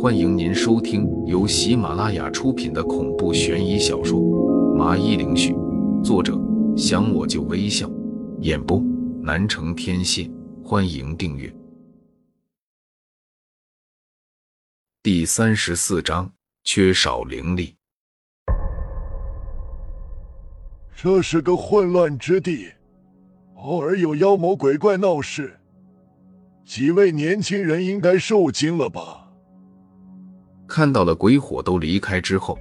欢迎您收听由喜马拉雅出品的恐怖悬疑小说《麻衣灵絮》，作者想我就微笑，演播南城天蝎。欢迎订阅。第三十四章：缺少灵力。这是个混乱之地，偶尔有妖魔鬼怪闹事。几位年轻人应该受惊了吧？看到了鬼火都离开之后，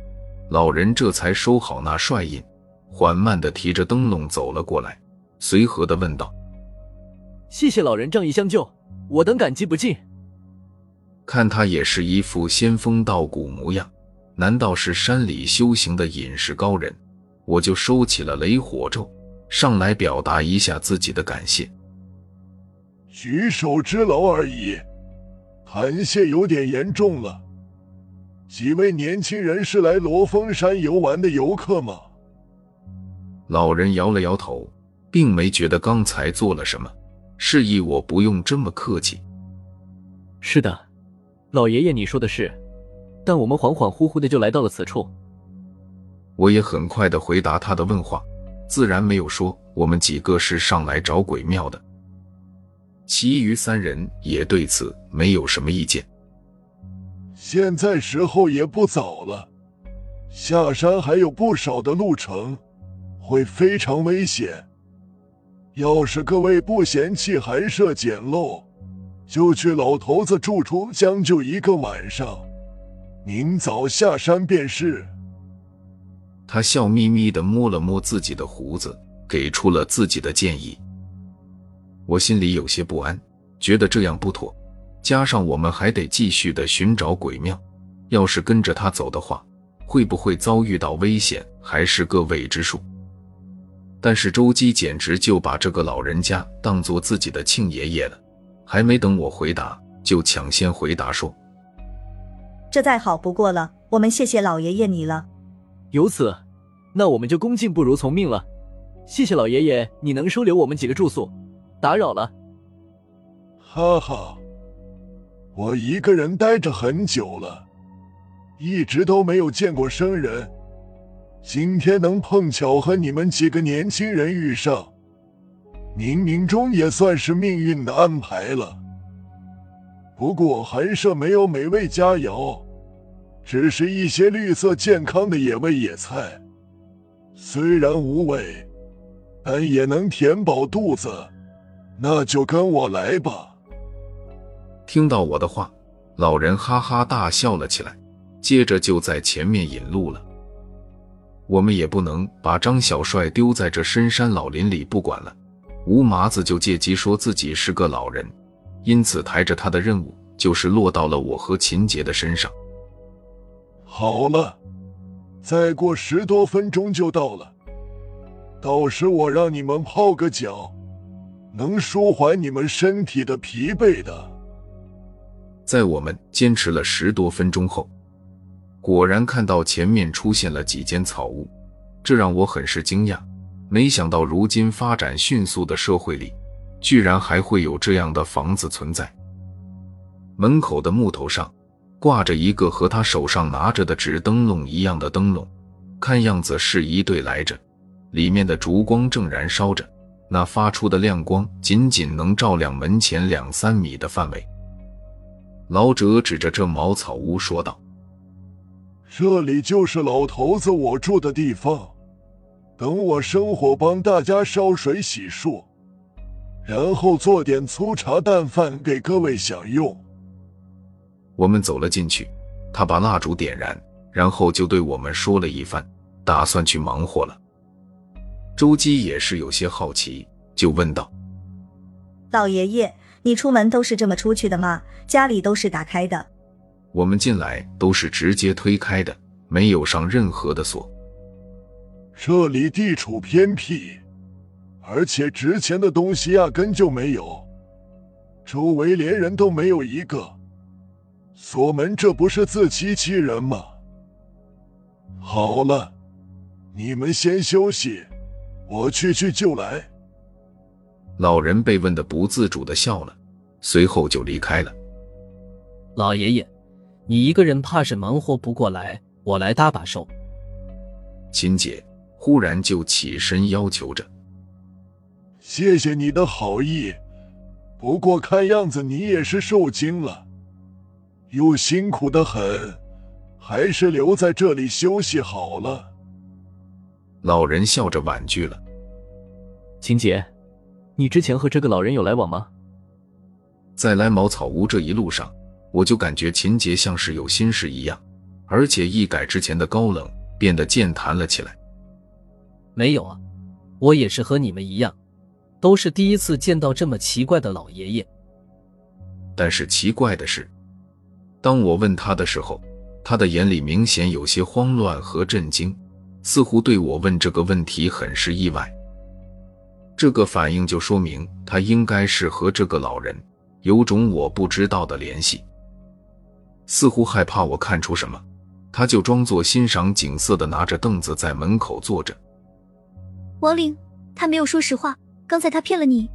老人这才收好那帅印，缓慢的提着灯笼走了过来，随和的问道：“谢谢老人仗义相救，我等感激不尽。”看他也是一副仙风道骨模样，难道是山里修行的隐士高人？我就收起了雷火咒，上来表达一下自己的感谢。举手之劳而已，感谢有点严重了。几位年轻人是来罗峰山游玩的游客吗？老人摇了摇头，并没觉得刚才做了什么，示意我不用这么客气。是的，老爷爷，你说的是，但我们恍恍惚惚的就来到了此处。我也很快的回答他的问话，自然没有说我们几个是上来找鬼庙的。其余三人也对此没有什么意见。现在时候也不早了，下山还有不少的路程，会非常危险。要是各位不嫌弃寒舍简陋，就去老头子住处将就一个晚上，明早下山便是。他笑眯眯的摸了摸自己的胡子，给出了自己的建议。我心里有些不安，觉得这样不妥。加上我们还得继续的寻找鬼庙，要是跟着他走的话，会不会遭遇到危险，还是个未知数。但是周姬简直就把这个老人家当做自己的亲爷爷了，还没等我回答，就抢先回答说：“这再好不过了，我们谢谢老爷爷你了。由此，那我们就恭敬不如从命了。谢谢老爷爷，你能收留我们几个住宿。”打扰了，哈哈，我一个人待着很久了，一直都没有见过生人。今天能碰巧和你们几个年轻人遇上，冥冥中也算是命运的安排了。不过寒舍没有美味佳肴，只是一些绿色健康的野味野菜，虽然无味，但也能填饱肚子。那就跟我来吧。听到我的话，老人哈哈大笑了起来，接着就在前面引路了。我们也不能把张小帅丢在这深山老林里不管了。吴麻子就借机说自己是个老人，因此抬着他的任务就是落到了我和秦杰的身上。好了，再过十多分钟就到了，到时我让你们泡个脚。能舒缓你们身体的疲惫的。在我们坚持了十多分钟后，果然看到前面出现了几间草屋，这让我很是惊讶。没想到如今发展迅速的社会里，居然还会有这样的房子存在。门口的木头上挂着一个和他手上拿着的纸灯笼一样的灯笼，看样子是一对来着，里面的烛光正燃烧着。那发出的亮光仅仅能照亮门前两三米的范围。老者指着这茅草屋说道：“这里就是老头子我住的地方。等我生火帮大家烧水洗漱，然后做点粗茶淡饭给各位享用。”我们走了进去，他把蜡烛点燃，然后就对我们说了一番，打算去忙活了。周姬也是有些好奇，就问道：“老爷爷，你出门都是这么出去的吗？家里都是打开的？”我们进来都是直接推开的，没有上任何的锁。这里地处偏僻，而且值钱的东西压根就没有，周围连人都没有一个。锁门，这不是自欺欺人吗？好了，你们先休息。我去去就来。老人被问的不自主的笑了，随后就离开了。老爷爷，你一个人怕是忙活不过来，我来搭把手。秦姐忽然就起身要求着：“谢谢你的好意，不过看样子你也是受惊了，又辛苦的很，还是留在这里休息好了。”老人笑着婉拒了：“秦杰，你之前和这个老人有来往吗？”在来茅草屋这一路上，我就感觉秦杰像是有心事一样，而且一改之前的高冷，变得健谈了起来。没有啊，我也是和你们一样，都是第一次见到这么奇怪的老爷爷。但是奇怪的是，当我问他的时候，他的眼里明显有些慌乱和震惊。似乎对我问这个问题很是意外，这个反应就说明他应该是和这个老人有种我不知道的联系。似乎害怕我看出什么，他就装作欣赏景色的拿着凳子在门口坐着。王玲，他没有说实话，刚才他骗了你。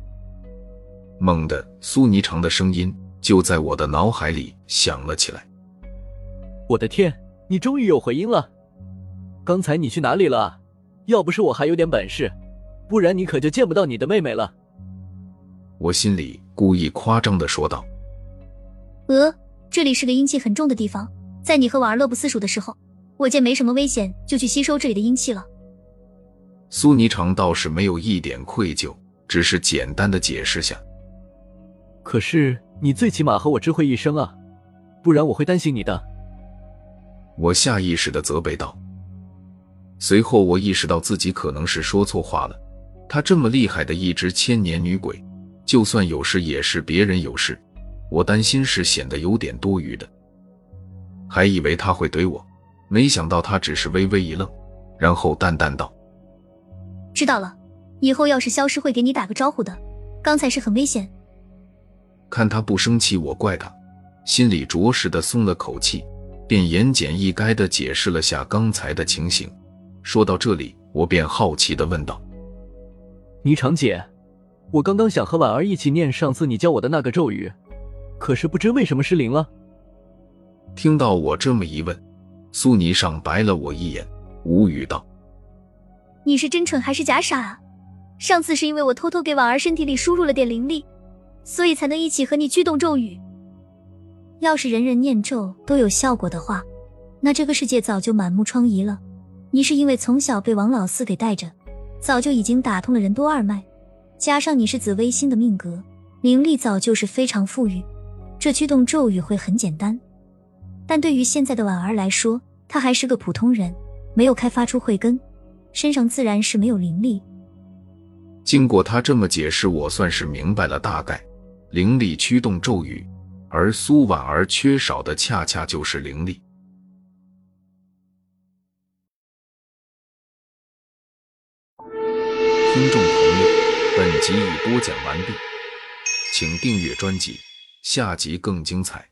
猛地，苏霓裳的声音就在我的脑海里响了起来。我的天，你终于有回音了！刚才你去哪里了？要不是我还有点本事，不然你可就见不到你的妹妹了。我心里故意夸张的说道：“呃，这里是个阴气很重的地方，在你和婉儿乐不思蜀的时候，我见没什么危险，就去吸收这里的阴气了。”苏霓裳倒是没有一点愧疚，只是简单的解释下：“可是你最起码和我知会一声啊，不然我会担心你的。”我下意识的责备道。随后，我意识到自己可能是说错话了。她这么厉害的一只千年女鬼，就算有事也是别人有事，我担心是显得有点多余的。还以为她会怼我，没想到她只是微微一愣，然后淡淡道：“知道了，以后要是消失会给你打个招呼的。刚才是很危险。”看她不生气，我怪她，心里着实的松了口气，便言简意赅的解释了下刚才的情形。说到这里，我便好奇的问道：“霓裳姐，我刚刚想和婉儿一起念上次你教我的那个咒语，可是不知为什么失灵了。”听到我这么一问，苏霓裳白了我一眼，无语道：“你是真蠢还是假傻啊？上次是因为我偷偷给婉儿身体里输入了点灵力，所以才能一起和你驱动咒语。要是人人念咒都有效果的话，那这个世界早就满目疮痍了。”你是因为从小被王老四给带着，早就已经打通了任督二脉，加上你是紫微星的命格，灵力早就是非常富裕，这驱动咒语会很简单。但对于现在的婉儿来说，她还是个普通人，没有开发出慧根，身上自然是没有灵力。经过他这么解释，我算是明白了大概，灵力驱动咒语，而苏婉儿缺少的恰恰就是灵力。听众朋友，本集已播讲完毕，请订阅专辑，下集更精彩。